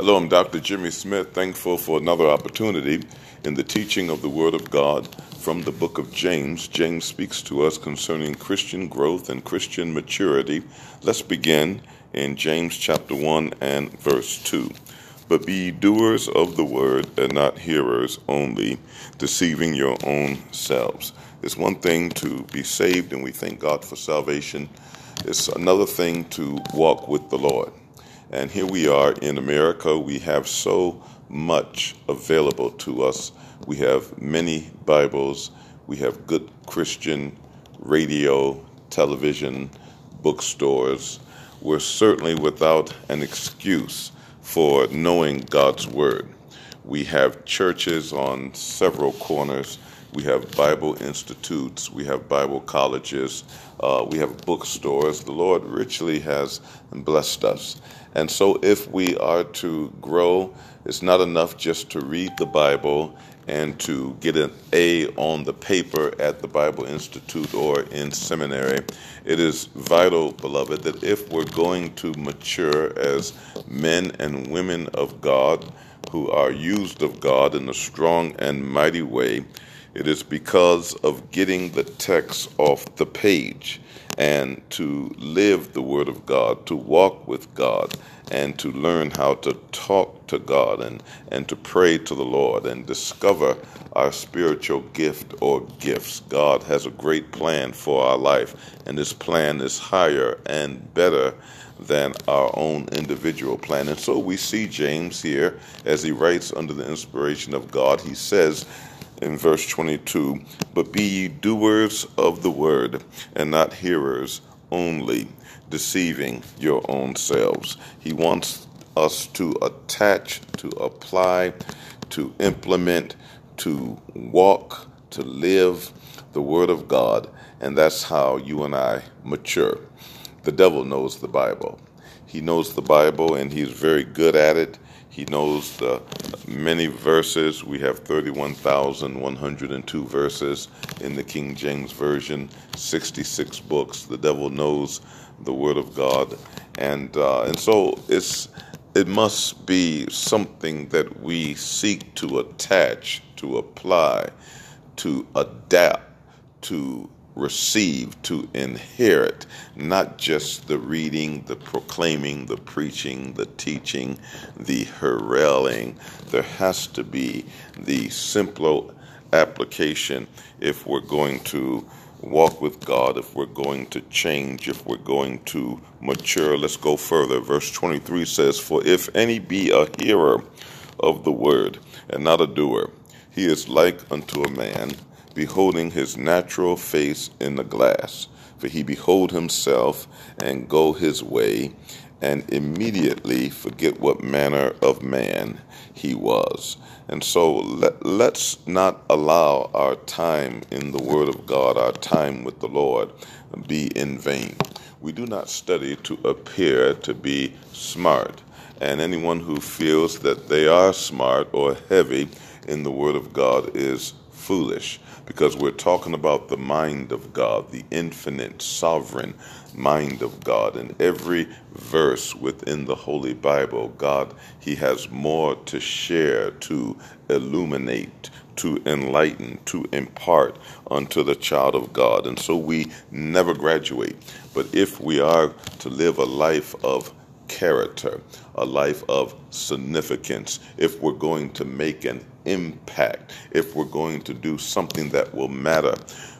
Hello, I'm Dr. Jimmy Smith, thankful for another opportunity in the teaching of the Word of God from the book of James. James speaks to us concerning Christian growth and Christian maturity. Let's begin in James chapter 1 and verse 2. But be doers of the word and not hearers only, deceiving your own selves. It's one thing to be saved, and we thank God for salvation. It's another thing to walk with the Lord. And here we are in America. We have so much available to us. We have many Bibles. We have good Christian radio, television, bookstores. We're certainly without an excuse for knowing God's Word. We have churches on several corners. We have Bible institutes. We have Bible colleges. Uh, we have bookstores. The Lord richly has blessed us. And so, if we are to grow, it's not enough just to read the Bible and to get an A on the paper at the Bible Institute or in seminary. It is vital, beloved, that if we're going to mature as men and women of God who are used of God in a strong and mighty way, it is because of getting the text off the page and to live the Word of God, to walk with God, and to learn how to talk to God and, and to pray to the Lord and discover our spiritual gift or gifts. God has a great plan for our life, and this plan is higher and better than our own individual plan. And so we see James here as he writes under the inspiration of God. He says, in verse 22 But be ye doers of the word, and not hearers only, deceiving your own selves. He wants us to attach, to apply, to implement, to walk, to live the Word of God, and that's how you and I mature. The devil knows the Bible. He knows the Bible and he's very good at it. He knows the many verses. We have 31,102 verses in the King James Version, 66 books. The devil knows the Word of God, and uh, and so it's it must be something that we seek to attach, to apply, to adapt, to receive, to inherit, not just the reading, the proclaiming, the preaching, the teaching, the heralding. There has to be the simple application if we're going to walk with God, if we're going to change, if we're going to mature. Let's go further. Verse 23 says, For if any be a hearer of the word and not a doer, he is like unto a man beholding his natural face in the glass. For he behold himself and go his way, and immediately forget what manner of man he was. And so let, let's not allow our time in the Word of God, our time with the Lord, be in vain. We do not study to appear to be smart. And anyone who feels that they are smart or heavy in the Word of God is foolish because we're talking about the mind of God, the infinite, sovereign mind of God. In every verse within the Holy Bible, God, He has more to share, to illuminate, to enlighten, to impart unto the child of God. And so we never graduate. But if we are to live a life of character, a life of significance, if we're going to make an impact, if we're going to do something that will matter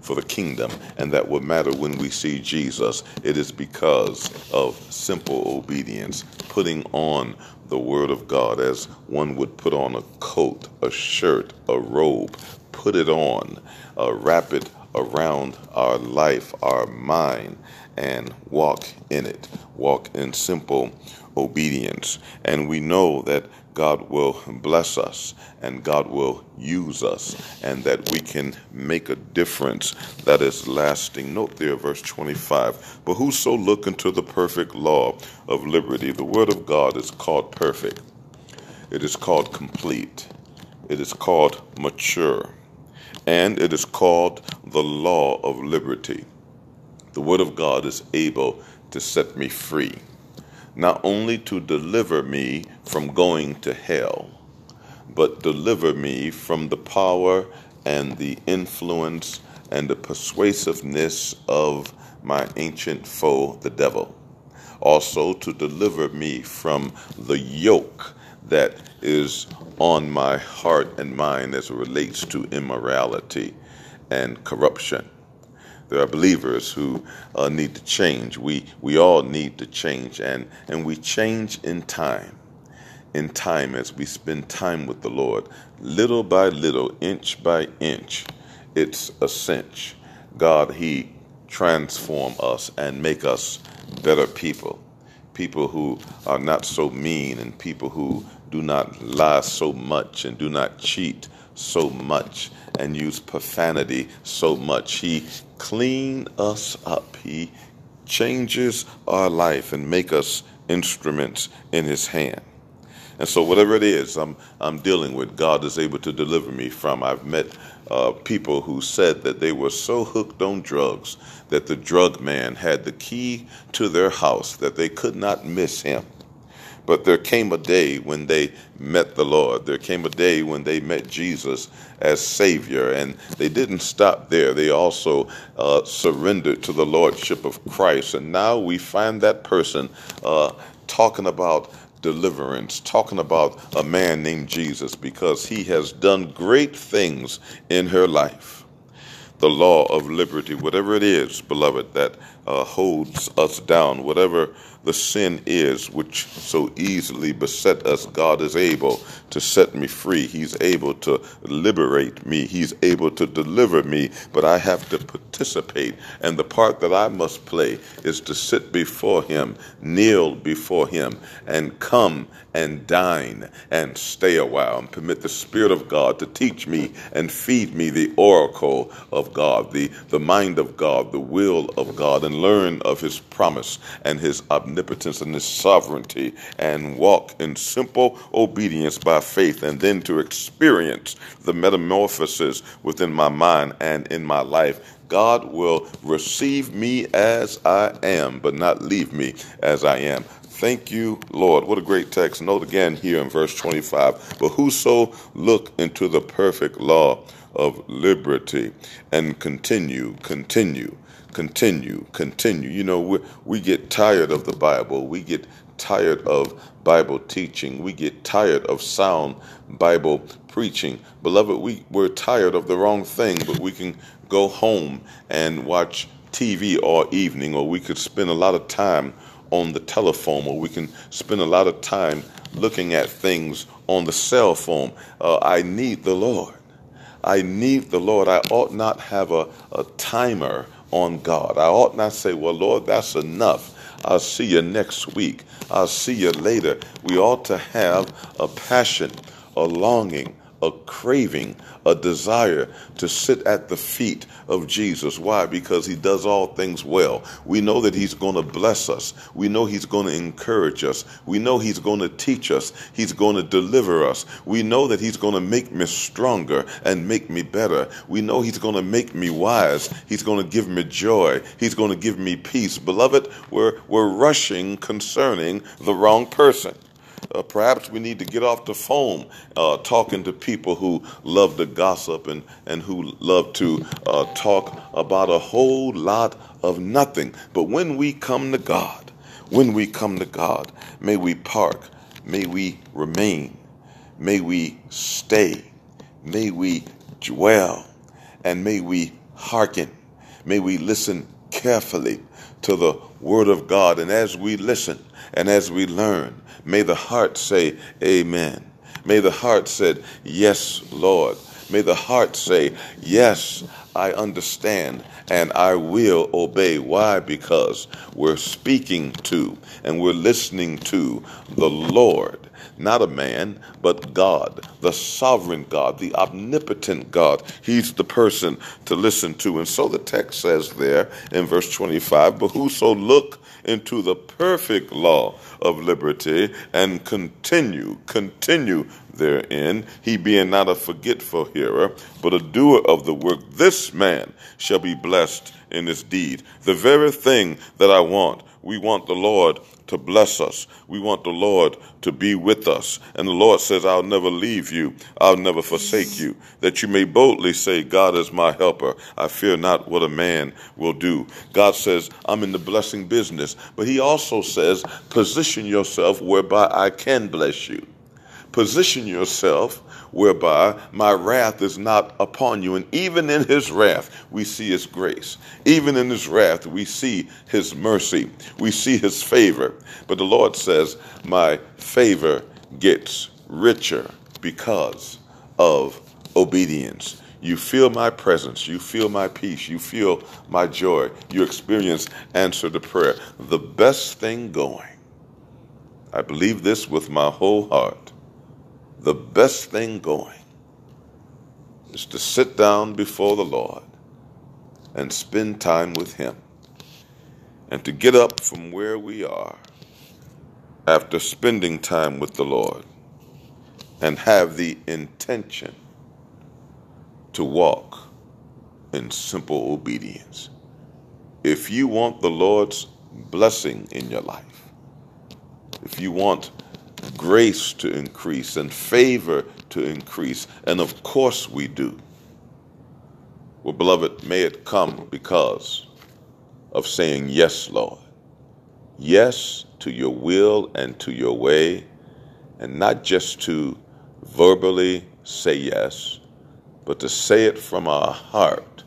for the kingdom and that will matter when we see Jesus, it is because of simple obedience, putting on the Word of God as one would put on a coat, a shirt, a robe, put it on, uh, wrap it around our life, our mind, and walk in it. Walk in simple obedience. And we know that God will bless us and God will use us and that we can make a difference that is lasting. Note there, verse 25. But whoso look into the perfect law of liberty, the word of God is called perfect, it is called complete, it is called mature, and it is called the law of liberty. The word of God is able to set me free not only to deliver me from going to hell, but deliver me from the power and the influence and the persuasiveness of my ancient foe, the devil. Also, to deliver me from the yoke that is on my heart and mind as it relates to immorality and corruption. There are believers who uh, need to change. We, we all need to change, and, and we change in time. In time, as we spend time with the Lord, little by little, inch by inch, it's a cinch. God, He transform us and make us better people. People who are not so mean and people who do not lie so much and do not cheat so much and use profanity so much. He clean us up. He changes our life and make us instruments in his hand. And so, whatever it is I'm, I'm dealing with, God is able to deliver me from. I've met uh, people who said that they were so hooked on drugs that the drug man had the key to their house that they could not miss him. But there came a day when they met the Lord. There came a day when they met Jesus as Savior, and they didn't stop there. They also uh, surrendered to the Lordship of Christ. And now we find that person uh, talking about deliverance, talking about a man named Jesus because he has done great things in her life. The law of liberty, whatever it is, beloved, that uh, holds us down, whatever the sin is which so easily beset us, God is able to set me free. He's able to liberate me. He's able to deliver me, but I have to participate. And the part that I must play is to sit before Him, kneel before Him, and come and dine and stay a while and permit the Spirit of God to teach me and feed me the oracle of God, the, the mind of God, the will of God, and learn of His promise and His omnipotence and His sovereignty and walk in simple obedience by faith and then to experience the metamorphosis within my mind and in my life. God will receive me as I am, but not leave me as I am. Thank you, Lord. What a great text. Note again here in verse 25. But whoso look into the perfect law of liberty and continue, continue, continue, continue. You know, we, we get tired of the Bible. We get tired of Bible teaching. We get tired of sound Bible preaching. Beloved, we, we're tired of the wrong thing, but we can go home and watch TV all evening, or we could spend a lot of time on the telephone, or we can spend a lot of time looking at things on the cell phone. Uh, I need the Lord. I need the Lord. I ought not have a, a timer on God. I ought not say, Well, Lord, that's enough. I'll see you next week. I'll see you later. We ought to have a passion, a longing, a craving, a desire to sit at the feet of Jesus. Why? Because he does all things well. We know that he's going to bless us. We know he's going to encourage us. We know he's going to teach us. He's going to deliver us. We know that he's going to make me stronger and make me better. We know he's going to make me wise. He's going to give me joy. He's going to give me peace. Beloved, we're, we're rushing concerning the wrong person. Uh, perhaps we need to get off the phone uh, talking to people who love to gossip and, and who love to uh, talk about a whole lot of nothing. But when we come to God, when we come to God, may we park, may we remain, may we stay, may we dwell, and may we hearken, may we listen carefully to the Word of God. And as we listen and as we learn, May the heart say, Amen. May the heart say, Yes, Lord. May the heart say, Yes, I understand and I will obey. Why? Because we're speaking to and we're listening to the Lord, not a man, but God, the sovereign God, the omnipotent God. He's the person to listen to. And so the text says there in verse 25, But whoso look into the perfect law of liberty and continue, continue therein, he being not a forgetful hearer, but a doer of the work, this man shall be blessed in his deed. The very thing that I want, we want the Lord to bless us. We want the Lord to be with us. And the Lord says, I'll never leave you. I'll never forsake you. That you may boldly say, God is my helper. I fear not what a man will do. God says, I'm in the blessing business. But he also says, position yourself whereby I can bless you. Position yourself whereby my wrath is not upon you. And even in his wrath, we see his grace. Even in his wrath, we see his mercy. We see his favor. But the Lord says, My favor gets richer because of obedience. You feel my presence. You feel my peace. You feel my joy. You experience answer to prayer. The best thing going, I believe this with my whole heart, the best thing going is to sit down before the Lord and spend time with Him and to get up from where we are after spending time with the Lord and have the intention to walk in simple obedience. If you want the Lord's blessing in your life, if you want grace to increase and favor to increase. And of course we do. Well, beloved, may it come because of saying, Yes, Lord. Yes to your will and to your way, and not just to verbally say yes, but to say it from our heart.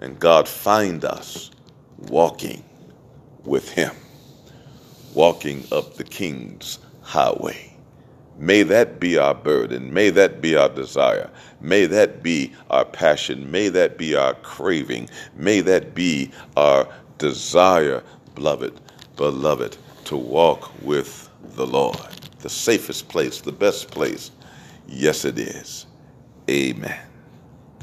And God find us walking with Him, walking up the King's highway. May that be our burden. May that be our desire. May that be our passion. May that be our craving. May that be our desire, beloved, beloved, to walk with the Lord. The safest place, the best place. Yes, it is. Amen.